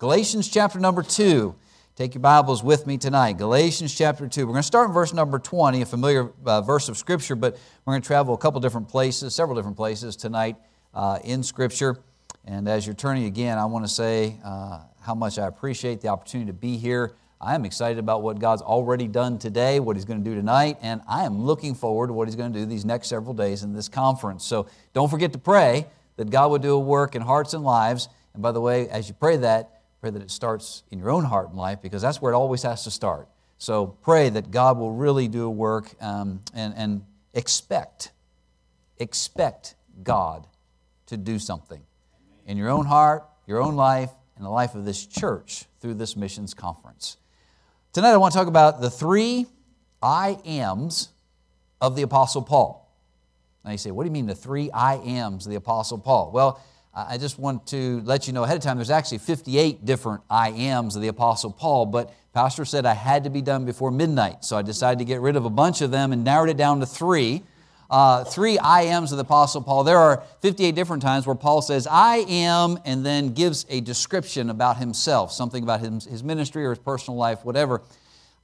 Galatians chapter number 2. Take your Bibles with me tonight. Galatians chapter 2. We're going to start in verse number 20, a familiar uh, verse of Scripture, but we're going to travel a couple different places, several different places tonight uh, in Scripture. And as you're turning again, I want to say uh, how much I appreciate the opportunity to be here. I am excited about what God's already done today, what He's going to do tonight, and I am looking forward to what He's going to do these next several days in this conference. So don't forget to pray that God would do a work in hearts and lives. And by the way, as you pray that, Pray that it starts in your own heart and life because that's where it always has to start. So pray that God will really do a work um, and, and expect, expect God to do something in your own heart, your own life, and the life of this church through this missions conference. Tonight I want to talk about the three I ams of the Apostle Paul. Now you say, what do you mean the three I ams of the Apostle Paul? Well, I just want to let you know ahead of time there's actually 58 different I ams of the Apostle Paul, but Pastor said I had to be done before midnight, so I decided to get rid of a bunch of them and narrowed it down to three. Uh, three I ams of the Apostle Paul. There are 58 different times where Paul says, I am, and then gives a description about himself, something about his, his ministry or his personal life, whatever.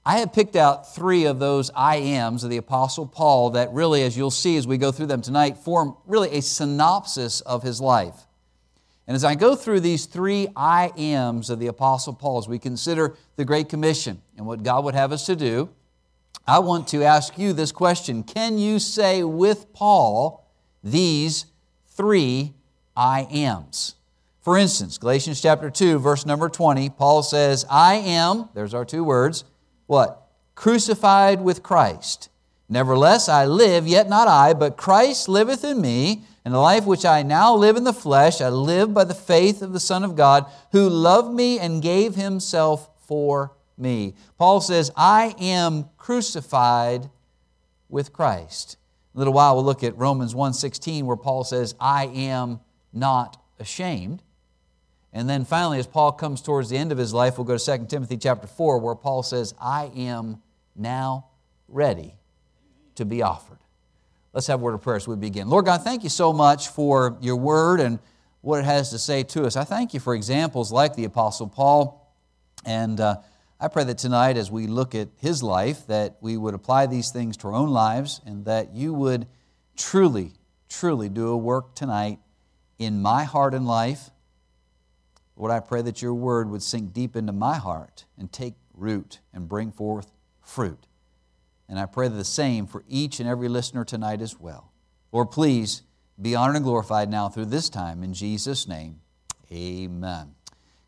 I have picked out three of those I ams of the Apostle Paul that really, as you'll see as we go through them tonight, form really a synopsis of his life. And as I go through these three I ams of the Apostle Paul, as we consider the Great Commission and what God would have us to do, I want to ask you this question Can you say with Paul these three I ams? For instance, Galatians chapter 2, verse number 20, Paul says, I am, there's our two words, what? Crucified with Christ. Nevertheless, I live, yet not I, but Christ liveth in me. And the life which I now live in the flesh, I live by the faith of the Son of God, who loved me and gave himself for me. Paul says, I am crucified with Christ. In a little while we'll look at Romans 1:16 where Paul says, I am not ashamed. And then finally, as Paul comes towards the end of his life, we'll go to 2 Timothy chapter 4, where Paul says, I am now ready to be offered. Let's have a word of prayer as we begin. Lord God, thank you so much for your word and what it has to say to us. I thank you for examples like the Apostle Paul. And uh, I pray that tonight, as we look at his life, that we would apply these things to our own lives and that you would truly, truly do a work tonight in my heart and life. Lord, I pray that your word would sink deep into my heart and take root and bring forth fruit. And I pray the same for each and every listener tonight as well. Lord, please be honored and glorified now through this time. In Jesus' name, amen.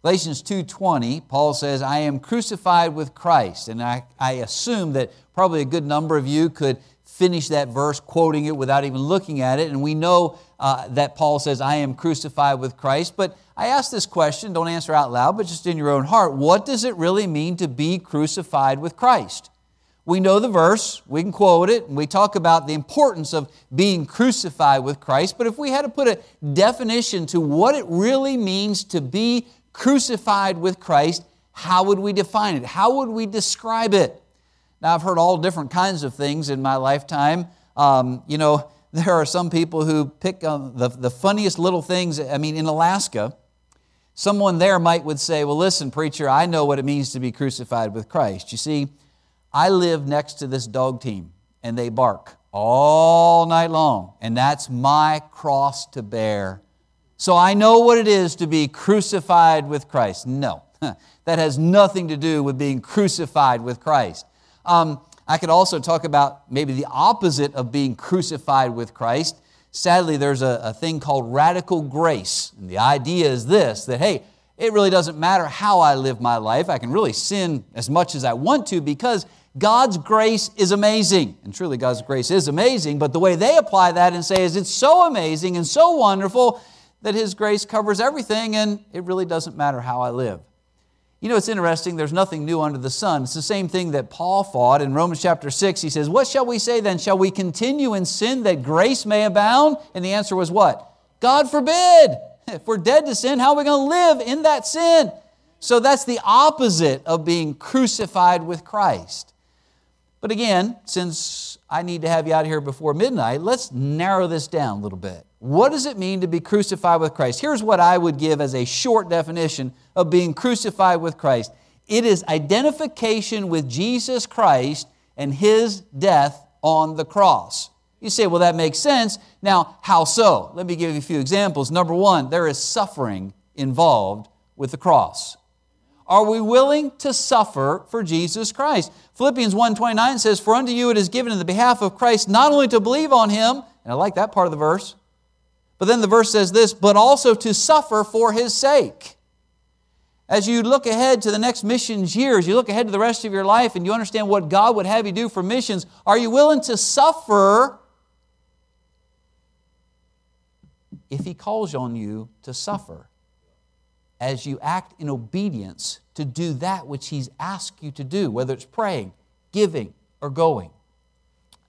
Galatians 2.20, Paul says, I am crucified with Christ. And I, I assume that probably a good number of you could finish that verse quoting it without even looking at it. And we know uh, that Paul says, I am crucified with Christ. But I ask this question, don't answer out loud, but just in your own heart. What does it really mean to be crucified with Christ? We know the verse, we can quote it, and we talk about the importance of being crucified with Christ. But if we had to put a definition to what it really means to be crucified with Christ, how would we define it? How would we describe it? Now, I've heard all different kinds of things in my lifetime. Um, you know, there are some people who pick the, the funniest little things. I mean, in Alaska, someone there might would say, well, listen, preacher, I know what it means to be crucified with Christ. You see, I live next to this dog team, and they bark all night long, and that's my cross to bear. So I know what it is to be crucified with Christ. No, that has nothing to do with being crucified with Christ. Um, I could also talk about maybe the opposite of being crucified with Christ. Sadly, there's a, a thing called radical grace. And the idea is this that, hey, it really doesn't matter how I live my life. I can really sin as much as I want to because God's grace is amazing. And truly, God's grace is amazing, but the way they apply that and say is it's so amazing and so wonderful that His grace covers everything and it really doesn't matter how I live. You know, it's interesting, there's nothing new under the sun. It's the same thing that Paul fought in Romans chapter 6. He says, What shall we say then? Shall we continue in sin that grace may abound? And the answer was what? God forbid. If we're dead to sin, how are we going to live in that sin? So that's the opposite of being crucified with Christ. But again, since I need to have you out here before midnight, let's narrow this down a little bit. What does it mean to be crucified with Christ? Here's what I would give as a short definition of being crucified with Christ it is identification with Jesus Christ and His death on the cross. You say, well, that makes sense. Now, how so? Let me give you a few examples. Number one, there is suffering involved with the cross. Are we willing to suffer for Jesus Christ? Philippians 1:29 says, "For unto you it is given in the behalf of Christ not only to believe on him, and I like that part of the verse, but then the verse says this, but also to suffer for his sake." As you look ahead to the next missions years, you look ahead to the rest of your life and you understand what God would have you do for missions, are you willing to suffer if He calls on you to suffer as you act in obedience to do that which He's asked you to do, whether it's praying, giving, or going?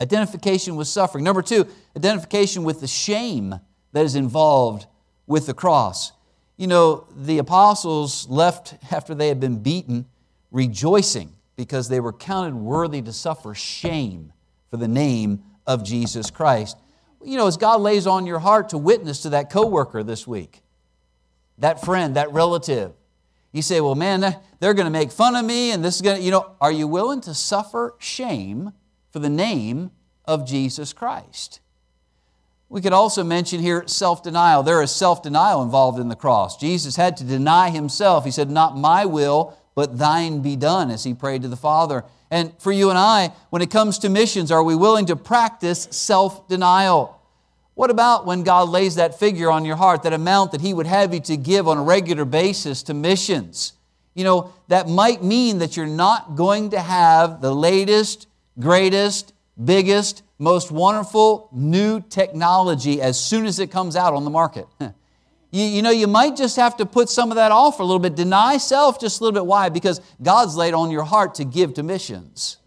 Identification with suffering. Number two, identification with the shame that is involved with the cross. You know, the apostles left after they had been beaten rejoicing because they were counted worthy to suffer shame for the name of Jesus Christ. You know, as God lays on your heart to witness to that coworker this week, that friend, that relative, you say, well, man, they're going to make fun of me and this is going to, you know, are you willing to suffer shame for the name of Jesus Christ? We could also mention here self denial. There is self denial involved in the cross. Jesus had to deny himself. He said, Not my will, but thine be done, as he prayed to the Father. And for you and I, when it comes to missions, are we willing to practice self denial? What about when God lays that figure on your heart, that amount that He would have you to give on a regular basis to missions? You know, that might mean that you're not going to have the latest, greatest, biggest, most wonderful new technology as soon as it comes out on the market. You, you, know, you might just have to put some of that off for a little bit. Deny self just a little bit. Why? Because God's laid on your heart to give to missions.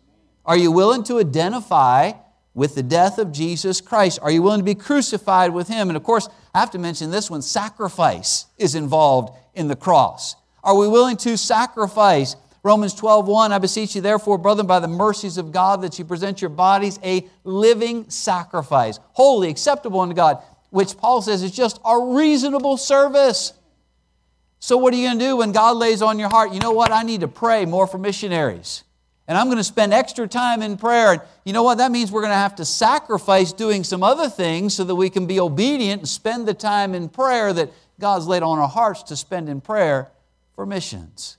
Are you willing to identify with the death of Jesus Christ? Are you willing to be crucified with Him? And of course, I have to mention this one sacrifice is involved in the cross. Are we willing to sacrifice Romans 12, 1, I beseech you, therefore, brethren, by the mercies of God, that you present your bodies a living sacrifice, holy, acceptable unto God, which Paul says is just a reasonable service. So, what are you going to do when God lays on your heart, you know what, I need to pray more for missionaries? And I'm going to spend extra time in prayer. And you know what? That means we're going to have to sacrifice doing some other things so that we can be obedient and spend the time in prayer that God's laid on our hearts to spend in prayer for missions.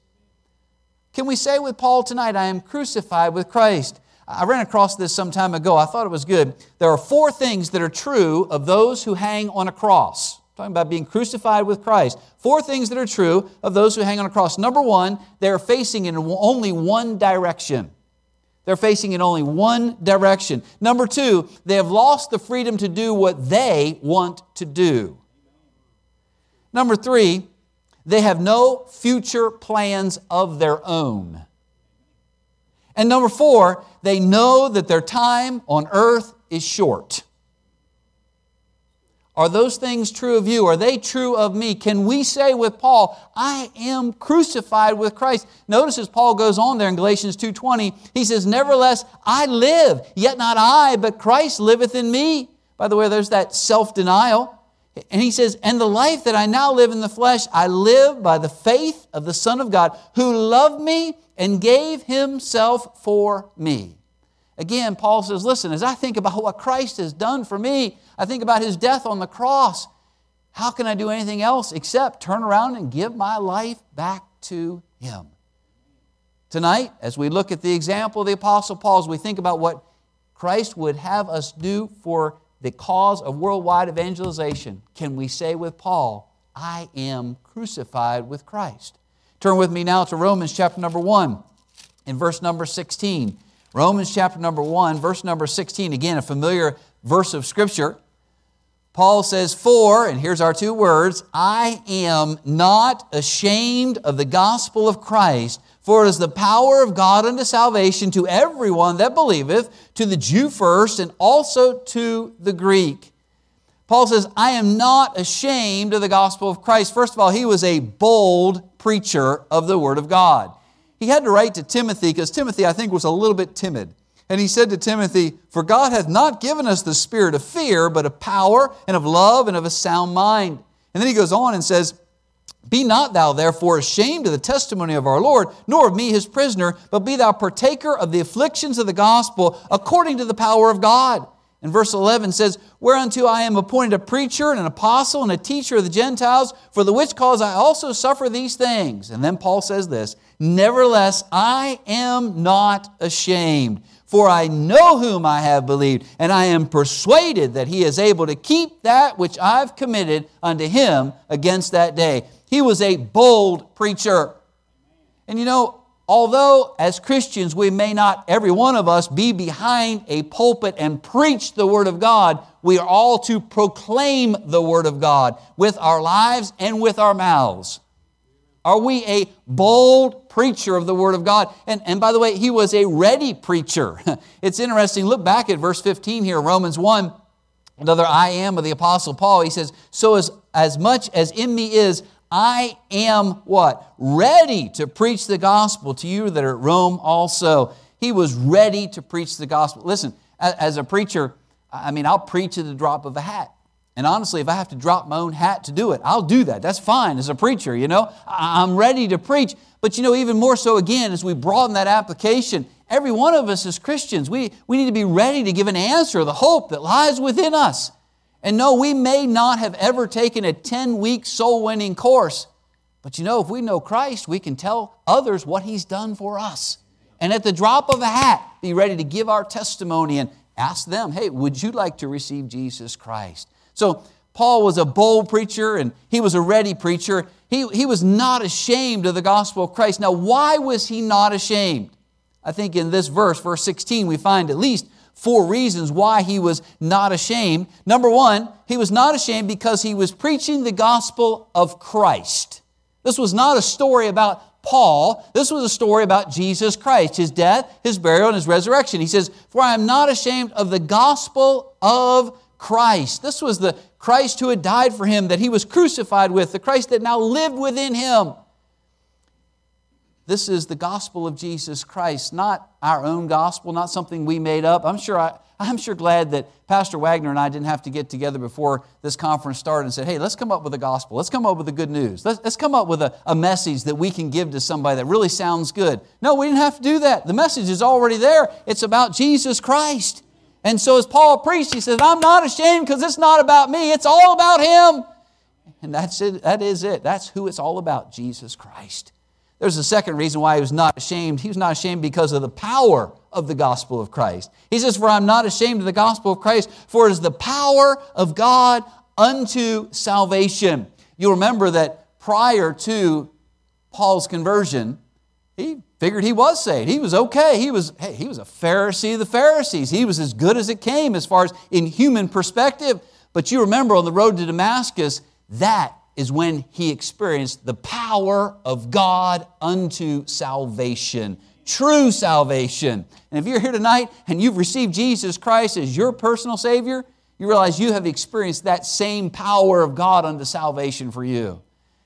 Can we say with Paul tonight, I am crucified with Christ? I ran across this some time ago. I thought it was good. There are four things that are true of those who hang on a cross. I'm talking about being crucified with Christ. Four things that are true of those who hang on a cross. Number one, they're facing in only one direction. They're facing in only one direction. Number two, they have lost the freedom to do what they want to do. Number three, they have no future plans of their own. And number four, they know that their time on earth is short. Are those things true of you? Are they true of me? Can we say with Paul, I am crucified with Christ? Notice as Paul goes on there in Galatians 2:20, he says, "Nevertheless, I live, yet not I, but Christ liveth in me." By the way, there's that self-denial. And he says, And the life that I now live in the flesh, I live by the faith of the Son of God, who loved me and gave himself for me. Again, Paul says, Listen, as I think about what Christ has done for me, I think about his death on the cross. How can I do anything else except turn around and give my life back to him? Tonight, as we look at the example of the Apostle Paul, as we think about what Christ would have us do for the cause of worldwide evangelization, can we say with Paul, I am crucified with Christ? Turn with me now to Romans chapter number 1 in verse number 16. Romans chapter number 1, verse number 16, again, a familiar verse of Scripture. Paul says, For, and here's our two words, I am not ashamed of the gospel of Christ, for it is the power of God unto salvation to everyone that believeth, to the Jew first, and also to the Greek. Paul says, I am not ashamed of the gospel of Christ. First of all, he was a bold preacher of the Word of God. He had to write to Timothy because Timothy, I think, was a little bit timid. And he said to Timothy, For God hath not given us the spirit of fear, but of power and of love and of a sound mind. And then he goes on and says, Be not thou therefore ashamed of the testimony of our Lord, nor of me his prisoner, but be thou partaker of the afflictions of the gospel according to the power of God. And verse 11 says, Whereunto I am appointed a preacher and an apostle and a teacher of the Gentiles, for the which cause I also suffer these things. And then Paul says this, Nevertheless, I am not ashamed for I know whom I have believed, and I am persuaded that he is able to keep that which I've committed unto him against that day. He was a bold preacher. And you know, although as Christians we may not, every one of us, be behind a pulpit and preach the Word of God, we are all to proclaim the Word of God with our lives and with our mouths. Are we a bold preacher of the Word of God? And, and by the way, he was a ready preacher. it's interesting. Look back at verse 15 here, Romans 1. Another I am of the Apostle Paul. He says, So as, as much as in me is, I am what? Ready to preach the gospel to you that are at Rome also. He was ready to preach the gospel. Listen, as a preacher, I mean, I'll preach at the drop of a hat. And honestly, if I have to drop my own hat to do it, I'll do that. That's fine as a preacher, you know. I'm ready to preach. But you know, even more so again, as we broaden that application, every one of us as Christians, we, we need to be ready to give an answer, of the hope that lies within us. And no, we may not have ever taken a 10 week soul winning course, but you know, if we know Christ, we can tell others what He's done for us. And at the drop of a hat, be ready to give our testimony and ask them, hey, would you like to receive Jesus Christ? So Paul was a bold preacher and he was a ready preacher. He, he was not ashamed of the gospel of Christ. Now, why was he not ashamed? I think in this verse, verse 16, we find at least four reasons why he was not ashamed. Number one, he was not ashamed because he was preaching the gospel of Christ. This was not a story about Paul. This was a story about Jesus Christ, his death, his burial, and his resurrection. He says, For I am not ashamed of the gospel of Christ. This was the Christ who had died for him, that he was crucified with, the Christ that now lived within him. This is the gospel of Jesus Christ, not our own gospel, not something we made up. I'm sure, I, I'm sure glad that Pastor Wagner and I didn't have to get together before this conference started and say, hey, let's come up with a gospel. Let's come up with the good news. Let's, let's come up with a, a message that we can give to somebody that really sounds good. No, we didn't have to do that. The message is already there. It's about Jesus Christ. And so as Paul preached, he says, I'm not ashamed because it's not about me, it's all about him. And that's it, that is it. That's who it's all about, Jesus Christ. There's a second reason why he was not ashamed. He was not ashamed because of the power of the gospel of Christ. He says, For I'm not ashamed of the gospel of Christ, for it is the power of God unto salvation. You'll remember that prior to Paul's conversion, he figured he was saved. He was okay. He was, hey, he was a Pharisee of the Pharisees. He was as good as it came as far as in human perspective. But you remember on the road to Damascus, that is when he experienced the power of God unto salvation, true salvation. And if you're here tonight and you've received Jesus Christ as your personal Savior, you realize you have experienced that same power of God unto salvation for you.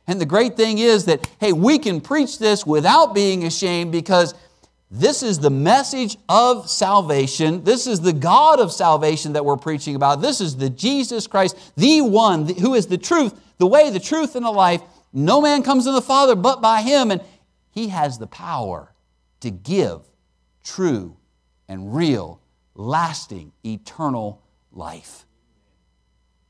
And the great thing is that, hey, we can preach this without being ashamed because this is the message of salvation. This is the God of salvation that we're preaching about. This is the Jesus Christ, the one who is the truth, the way, the truth, and the life. No man comes to the Father but by Him, and He has the power to give true and real, lasting, eternal life.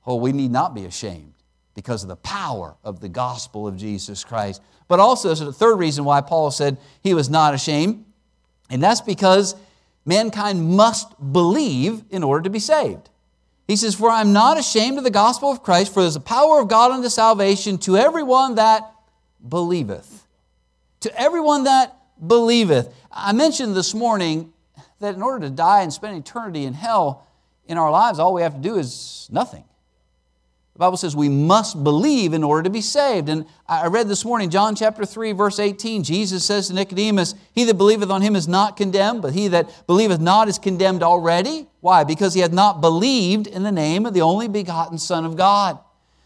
Oh, we need not be ashamed because of the power of the gospel of Jesus Christ. But also, a third reason why Paul said he was not ashamed, and that's because mankind must believe in order to be saved. He says, For I'm not ashamed of the gospel of Christ, for there's a power of God unto salvation to everyone that believeth. To everyone that believeth. I mentioned this morning that in order to die and spend eternity in hell in our lives, all we have to do is nothing. The Bible says we must believe in order to be saved. And I read this morning, John chapter 3, verse 18, Jesus says to Nicodemus, He that believeth on him is not condemned, but he that believeth not is condemned already. Why? Because he had not believed in the name of the only begotten Son of God.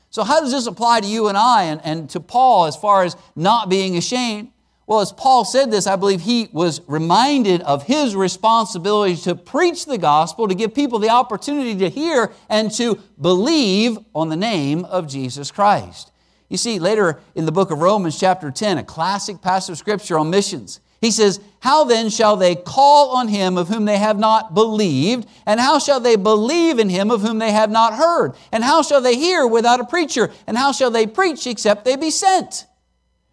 So, how does this apply to you and I and, and to Paul as far as not being ashamed? Well, as Paul said this, I believe he was reminded of his responsibility to preach the gospel, to give people the opportunity to hear and to believe on the name of Jesus Christ. You see, later in the book of Romans, chapter 10, a classic passage of scripture on missions, he says, How then shall they call on him of whom they have not believed? And how shall they believe in him of whom they have not heard? And how shall they hear without a preacher? And how shall they preach except they be sent?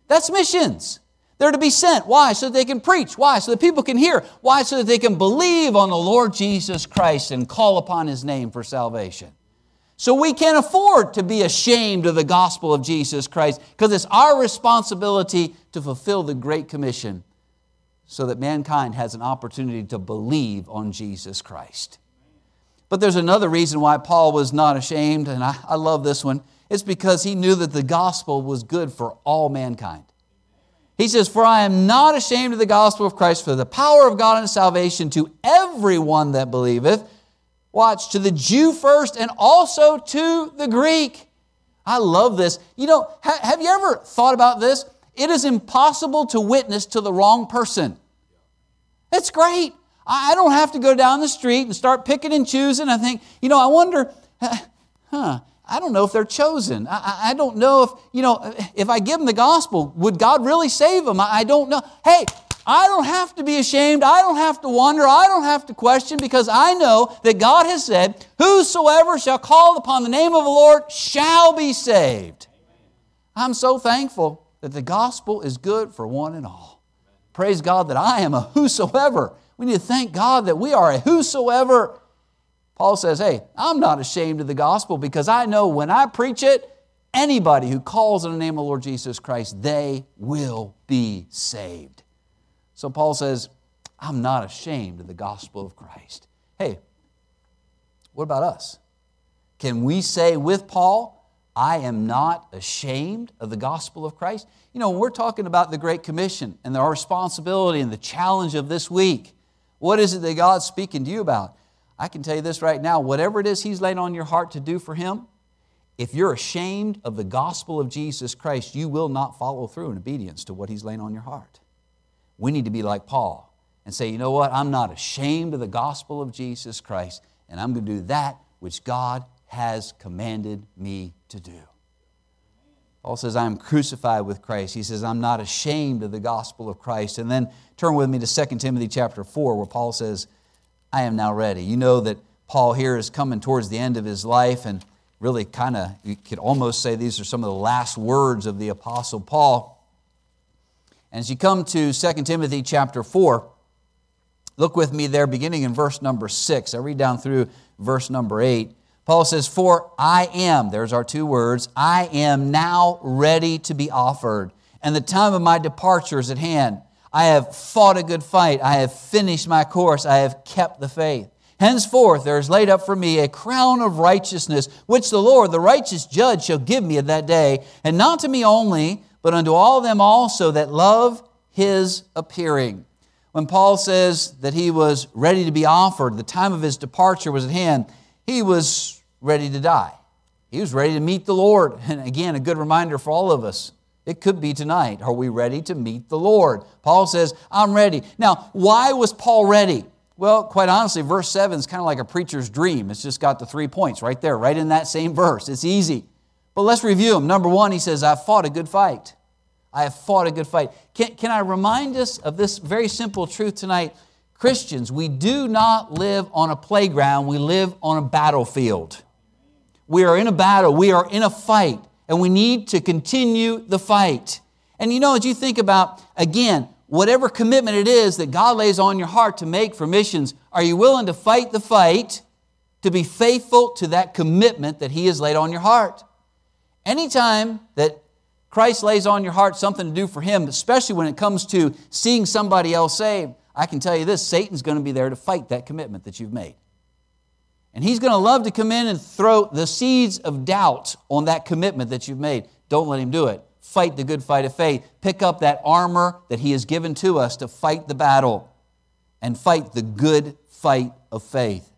That's missions. They're to be sent. Why? So that they can preach. Why? So that people can hear. Why? So that they can believe on the Lord Jesus Christ and call upon His name for salvation. So we can't afford to be ashamed of the gospel of Jesus Christ because it's our responsibility to fulfill the Great Commission so that mankind has an opportunity to believe on Jesus Christ. But there's another reason why Paul was not ashamed, and I, I love this one. It's because he knew that the gospel was good for all mankind. He says, For I am not ashamed of the gospel of Christ, for the power of God unto salvation to everyone that believeth. Watch, to the Jew first and also to the Greek. I love this. You know, ha- have you ever thought about this? It is impossible to witness to the wrong person. It's great. I, don't have to go down the street and start picking and choosing. I think, you know, I wonder, huh, I don't know if they're chosen. I, I, don't know if, you know, if I give them the gospel, would God really save them? I, I don't know. Hey, I don't have to be ashamed. I don't have to wonder. I don't have to question because I know that God has said, Whosoever shall call upon the name of the Lord shall be saved. I'm so thankful that the gospel is good for one and all. Praise God that I am a whosoever. We need to thank God that we are a whosoever Paul says, Hey, I'm not ashamed of the gospel because I know when I preach it, anybody who calls on the name of the Lord Jesus Christ, they will be saved. So Paul says, I'm not ashamed of the gospel of Christ. Hey, what about us? Can we say with Paul, I am not ashamed of the gospel of Christ? You know, we're talking about the Great Commission and our responsibility and the challenge of this week, what is it that God's speaking to you about? I can tell you this right now whatever it is He's laid on your heart to do for Him, if you're ashamed of the gospel of Jesus Christ, you will not follow through in obedience to what He's laying on your heart. We need to be like Paul and say, you know what? I'm not ashamed of the gospel of Jesus Christ, and I'm going to do that which God has commanded me to do. Paul says, I am crucified with Christ. He says, I'm not ashamed of the gospel of Christ. And then turn with me to 2 Timothy chapter 4, where Paul says, I am now ready. You know that Paul here is coming towards the end of his life, and really kind of, you could almost say these are some of the last words of the Apostle Paul. And as you come to 2 Timothy chapter 4, look with me there, beginning in verse number 6. I read down through verse number 8. Paul says, For I am, there's our two words, I am now ready to be offered, and the time of my departure is at hand. I have fought a good fight. I have finished my course. I have kept the faith. Henceforth, there is laid up for me a crown of righteousness, which the Lord, the righteous judge, shall give me at that day, and not to me only, but unto all them also that love his appearing. When Paul says that he was ready to be offered, the time of his departure was at hand, he was ready to die. He was ready to meet the Lord. And again, a good reminder for all of us it could be tonight. Are we ready to meet the Lord? Paul says, I'm ready. Now, why was Paul ready? Well, quite honestly, verse 7 is kind of like a preacher's dream. It's just got the three points right there, right in that same verse. It's easy. But let's review them. Number one, he says, I've fought a good fight. I have fought a good fight. Can, can I remind us of this very simple truth tonight? Christians, we do not live on a playground, we live on a battlefield. We are in a battle, we are in a fight and we need to continue the fight. And you know, as you think about, again, whatever commitment it is that God lays on your heart to make for missions, are you willing to fight the fight to be faithful to that commitment that He has laid on your heart? Anytime that Christ lays on your heart something to do for Him, especially when it comes to seeing somebody else saved, I can tell you this Satan's going to be there to fight that commitment that you've made. And he's going to love to come in and throw the seeds of doubt on that commitment that you've made. Don't let him do it. Fight the good fight of faith. Pick up that armor that he has given to us to fight the battle and fight the good fight of faith.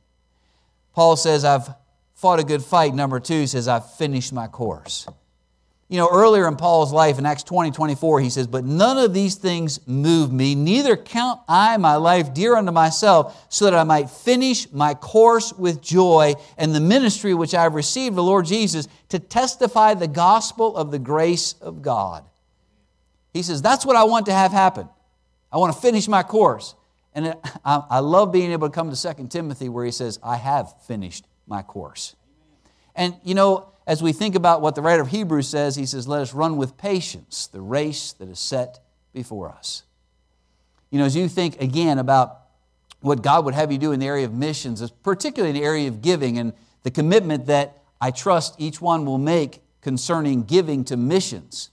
Paul says, I've fought a good fight. Number two, says, I've finished my course. You know, earlier in Paul's life in Acts 20 24, he says, But none of these things move me, neither count I my life dear unto myself, so that I might finish my course with joy and the ministry which I have received of the Lord Jesus to testify the gospel of the grace of God. He says, That's what I want to have happen. I want to finish my course. And I, I love being able to come to 2 Timothy where he says, I have finished my course. And you know, as we think about what the writer of Hebrews says, he says, Let us run with patience the race that is set before us. You know, as you think again about what God would have you do in the area of missions, particularly in the area of giving and the commitment that I trust each one will make concerning giving to missions,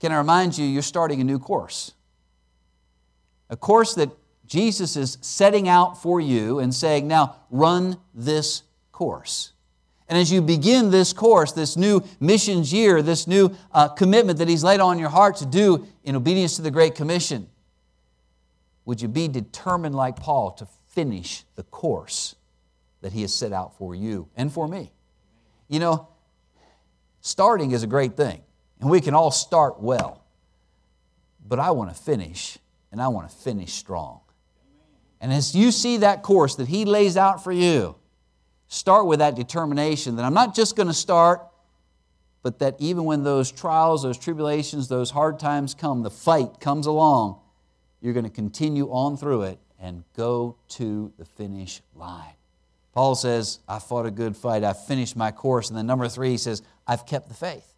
can I remind you, you're starting a new course? A course that Jesus is setting out for you and saying, now run this course. And as you begin this course, this new missions year, this new uh, commitment that He's laid on your heart to do in obedience to the Great Commission, would you be determined like Paul to finish the course that He has set out for you and for me? You know, starting is a great thing, and we can all start well. But I want to finish, and I want to finish strong. And as you see that course that He lays out for you, start with that determination that I'm not just going to start, but that even when those trials, those tribulations, those hard times come, the fight comes along, you're going to continue on through it and go to the finish line. Paul says, I fought a good fight, I finished my course. And then number three, he says, I've kept the faith.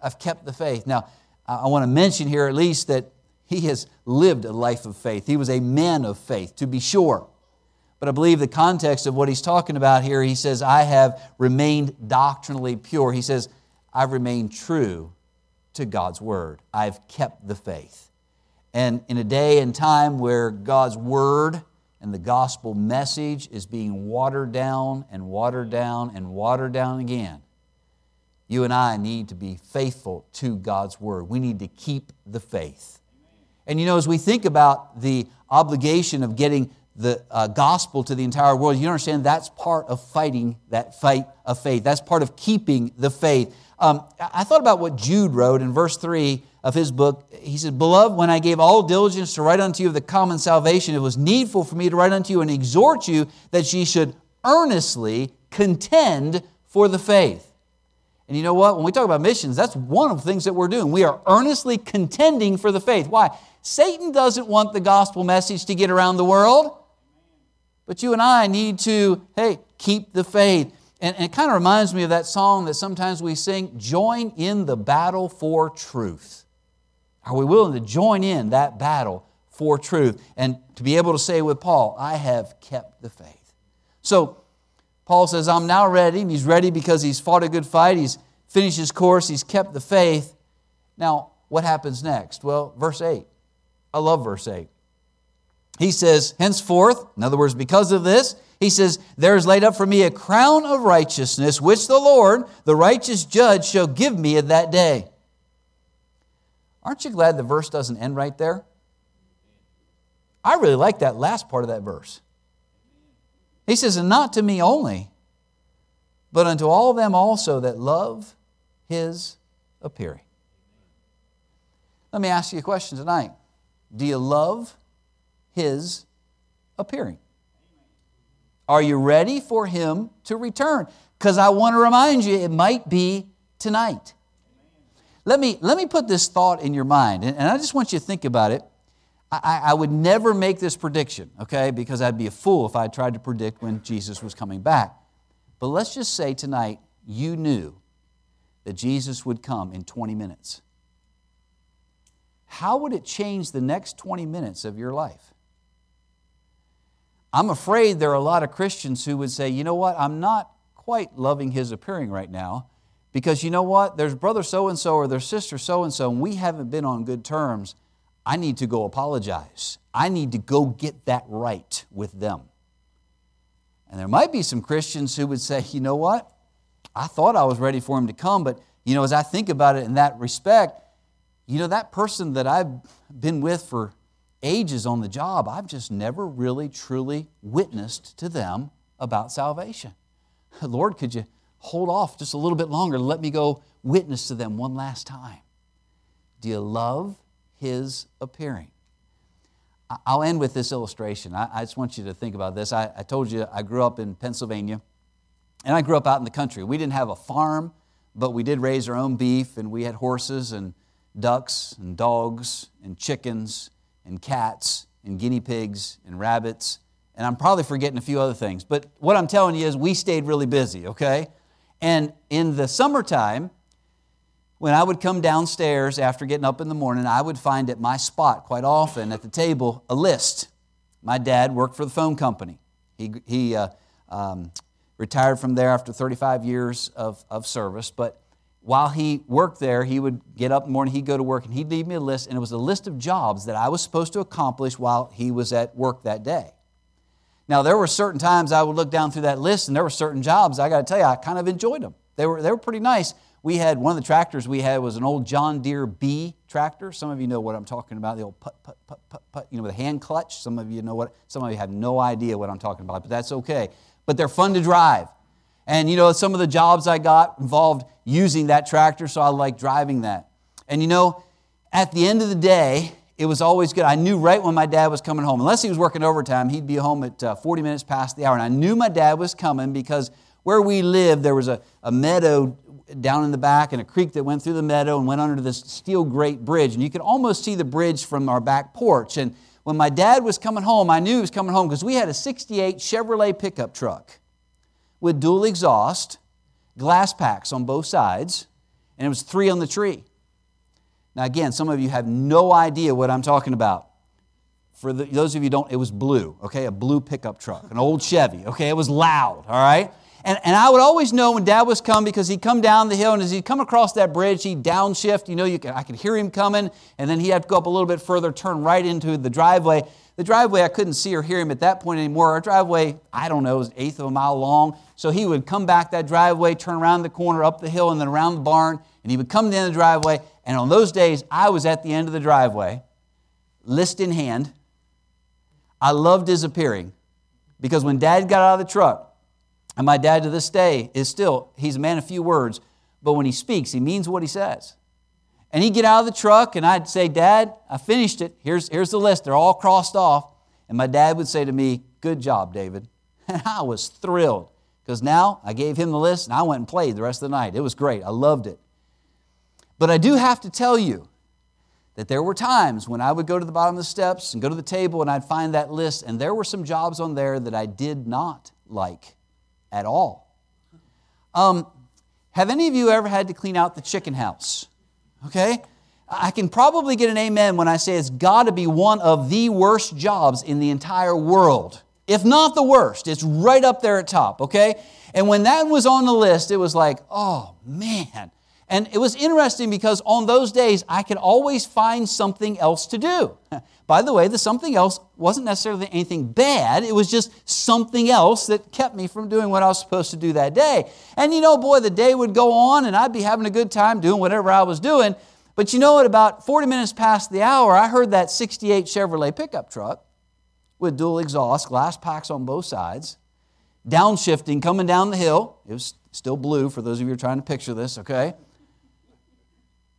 I've kept the faith. Now, I want to mention here at least that he has lived a life of faith. He was a man of faith, to be sure. But I believe the context of what he's talking about here, he says, I have remained doctrinally pure. He says, I've remained true to God's word. I've kept the faith. And in a day and time where God's word and the gospel message is being watered down and watered down and watered down again, you and I need to be faithful to God's word. We need to keep the faith. And you know, as we think about the obligation of getting the uh, gospel to the entire world, you understand that's part of fighting that fight of faith. That's part of keeping the faith. Um, I thought about what Jude wrote in verse 3 of his book. He said, Beloved, when I gave all diligence to write unto you of the common salvation, it was needful for me to write unto you and exhort you that ye should earnestly contend for the faith. And you know what? When we talk about missions, that's one of the things that we're doing. We are earnestly contending for the faith. Why? Satan doesn't want the gospel message to get around the world. But you and I need to, hey, keep the faith. And, and it kind of reminds me of that song that sometimes we sing join in the battle for truth. Are we willing to join in that battle for truth? And to be able to say with Paul, I have kept the faith. So, Paul says, I'm now ready. And he's ready because he's fought a good fight. He's finished his course. He's kept the faith. Now, what happens next? Well, verse 8. I love verse 8 he says, henceforth, in other words, because of this, he says, There is laid up for me a crown of righteousness, which the Lord, the righteous judge, shall give me at that day. Aren't you glad the verse doesn't end right there? I really like that last part of that verse. He says, And not to me only, but unto all them also that love his appearing. Let me ask you a question tonight. Do you love his appearing. Are you ready for him to return? Because I want to remind you, it might be tonight. Let me, let me put this thought in your mind, and, and I just want you to think about it. I, I would never make this prediction, okay, because I'd be a fool if I tried to predict when Jesus was coming back. But let's just say tonight you knew that Jesus would come in 20 minutes. How would it change the next 20 minutes of your life? I'm afraid there are a lot of Christians who would say, you know what, I'm not quite loving his appearing right now because you know what, there's brother so and so or there's sister so and so, and we haven't been on good terms. I need to go apologize. I need to go get that right with them. And there might be some Christians who would say, you know what, I thought I was ready for him to come, but you know, as I think about it in that respect, you know, that person that I've been with for ages on the job, I've just never really truly witnessed to them about salvation. Lord, could you hold off just a little bit longer? Let me go witness to them one last time. Do you love his appearing? I'll end with this illustration. I, just want you to think about this. I, told you I grew up in Pennsylvania, and I grew up out in the country. We didn't have a farm, but we did raise our own beef, and we had horses and ducks and dogs and chickens and cats and guinea pigs and rabbits. And I'm probably forgetting a few other things. But what I'm telling you is we stayed really busy, okay? And in the summertime, when I would come downstairs after getting up in the morning, I would find at my spot quite often at the table a list. My dad worked for the phone company. He, he uh, um, retired from there after 35 years of, of service, but while he worked there, he would get up in the morning, he'd go to work, and he'd leave me a list, and it was a list of jobs that I was supposed to accomplish while he was at work that day. Now, there were certain times I would look down through that list, and there were certain jobs, I got to tell you, I kind of enjoyed them. They were, they were pretty nice. We had one of the tractors we had was an old John Deere B tractor. Some of you know what I'm talking about, the old put, put, put, put, put, you know, with a hand clutch. Some of you know what, some of you have no idea what I'm talking about, but that's okay. But they're fun to drive. And you know, some of the jobs I got involved using that tractor, so I like driving that. And you know, at the end of the day, it was always good. I knew right when my dad was coming home. Unless he was working overtime, he'd be home at uh, 40 minutes past the hour. And I knew my dad was coming because where we lived, there was a, a meadow down in the back and a creek that went through the meadow and went under this steel grate bridge. And you could almost see the bridge from our back porch. And when my dad was coming home, I knew he was coming home because we had a 68 Chevrolet pickup truck with dual exhaust, glass packs on both sides, and it was three on the tree. Now, again, some of you have no idea what I'm talking about. For the, those of you don't, it was blue, okay? A blue pickup truck, an old Chevy, okay? It was loud, all right? And, and I would always know when Dad was coming because he'd come down the hill, and as he'd come across that bridge, he'd downshift. You know, you could, I could hear him coming, and then he'd have to go up a little bit further, turn right into the driveway. The driveway, I couldn't see or hear him at that point anymore. Our driveway, I don't know, was an eighth of a mile long. So he would come back that driveway, turn around the corner, up the hill, and then around the barn, and he would come to the end of the driveway. And on those days, I was at the end of the driveway, list in hand. I loved his appearing because when dad got out of the truck, and my dad to this day is still, he's a man of few words, but when he speaks, he means what he says. And he'd get out of the truck, and I'd say, Dad, I finished it. Here's, here's the list. They're all crossed off. And my dad would say to me, Good job, David. And I was thrilled because now I gave him the list and I went and played the rest of the night. It was great. I loved it. But I do have to tell you that there were times when I would go to the bottom of the steps and go to the table and I'd find that list, and there were some jobs on there that I did not like at all. Um, have any of you ever had to clean out the chicken house? Okay? I can probably get an amen when I say it's got to be one of the worst jobs in the entire world. If not the worst, it's right up there at top, okay? And when that was on the list, it was like, oh man. And it was interesting because on those days, I could always find something else to do. By the way, the something else wasn't necessarily anything bad, it was just something else that kept me from doing what I was supposed to do that day. And you know, boy, the day would go on and I'd be having a good time doing whatever I was doing. But you know, at about 40 minutes past the hour, I heard that 68 Chevrolet pickup truck with dual exhaust, glass packs on both sides, downshifting, coming down the hill. It was still blue for those of you who are trying to picture this, okay?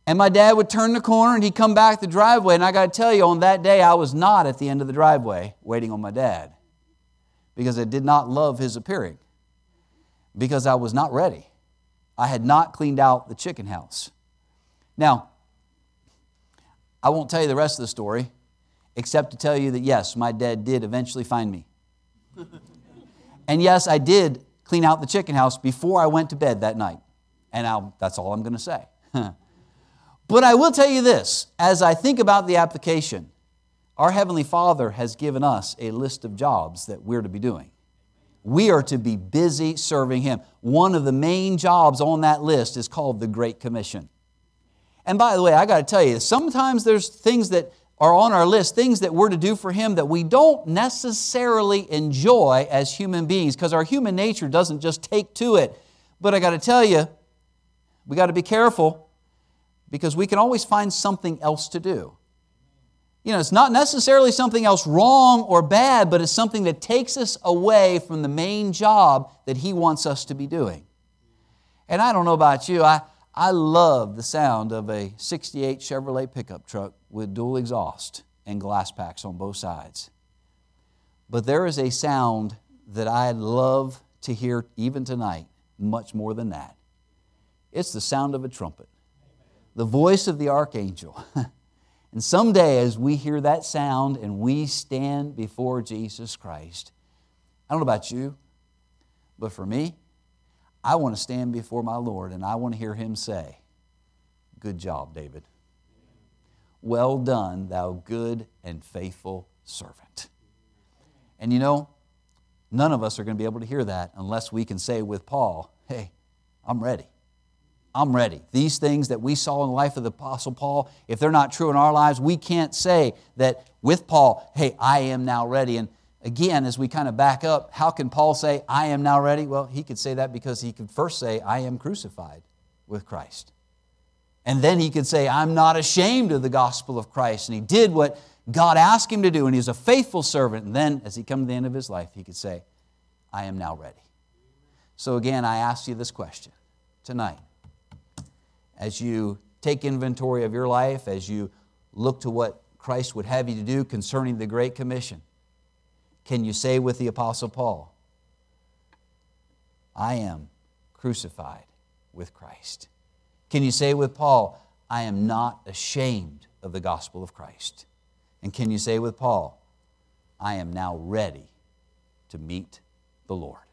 And my dad would turn the corner and he'd come back the driveway. And I got to tell you, on that day, I was not at the end of the driveway waiting on my dad because I did not love his appearing, because I was not ready. I had not cleaned out the chicken house. Now, I won't tell you the rest of the story, except to tell you that yes, my dad did eventually find me. and yes, I did clean out the chicken house before I went to bed that night. And I'll, that's all I'm going to say. But I will tell you this as I think about the application, our Heavenly Father has given us a list of jobs that we're to be doing. We are to be busy serving Him. One of the main jobs on that list is called the Great Commission. And by the way, I got to tell you, sometimes there's things that are on our list, things that we're to do for Him that we don't necessarily enjoy as human beings because our human nature doesn't just take to it. But I got to tell you, we got to be careful because we can always find something else to do. You know, it's not necessarily something else wrong or bad, but it's something that takes us away from the main job that He wants us to be doing. And I don't know about you, I, I love the sound of a 68 Chevrolet pickup truck with dual exhaust and glass packs on both sides. But there is a sound that I love to hear even tonight, much more than that. It's the sound of a trumpet, the voice of the archangel. and someday, as we hear that sound and we stand before Jesus Christ, I don't know about you, but for me, I want to stand before my Lord and I want to hear him say, Good job, David. Well done, thou good and faithful servant. And you know, none of us are going to be able to hear that unless we can say with Paul, Hey, I'm ready. I'm ready. These things that we saw in the life of the Apostle Paul, if they're not true in our lives, we can't say that with Paul, Hey, I am now ready. And again, as we kind of back up, how can Paul say, I am now ready? Well, he could say that because he could first say, I am crucified with Christ. And then he could say, I'm not ashamed of the gospel of Christ. And he did what God asked him to do, and he was a faithful servant. And then, as he come to the end of his life, he could say, I am now ready. So again, I ask you this question tonight. As you take inventory of your life, as you look to what Christ would have you to do concerning the Great Commission, can you say with the Apostle Paul, I am crucified with Christ? Can you say with Paul, I am not ashamed of the gospel of Christ? And can you say with Paul, I am now ready to meet the Lord?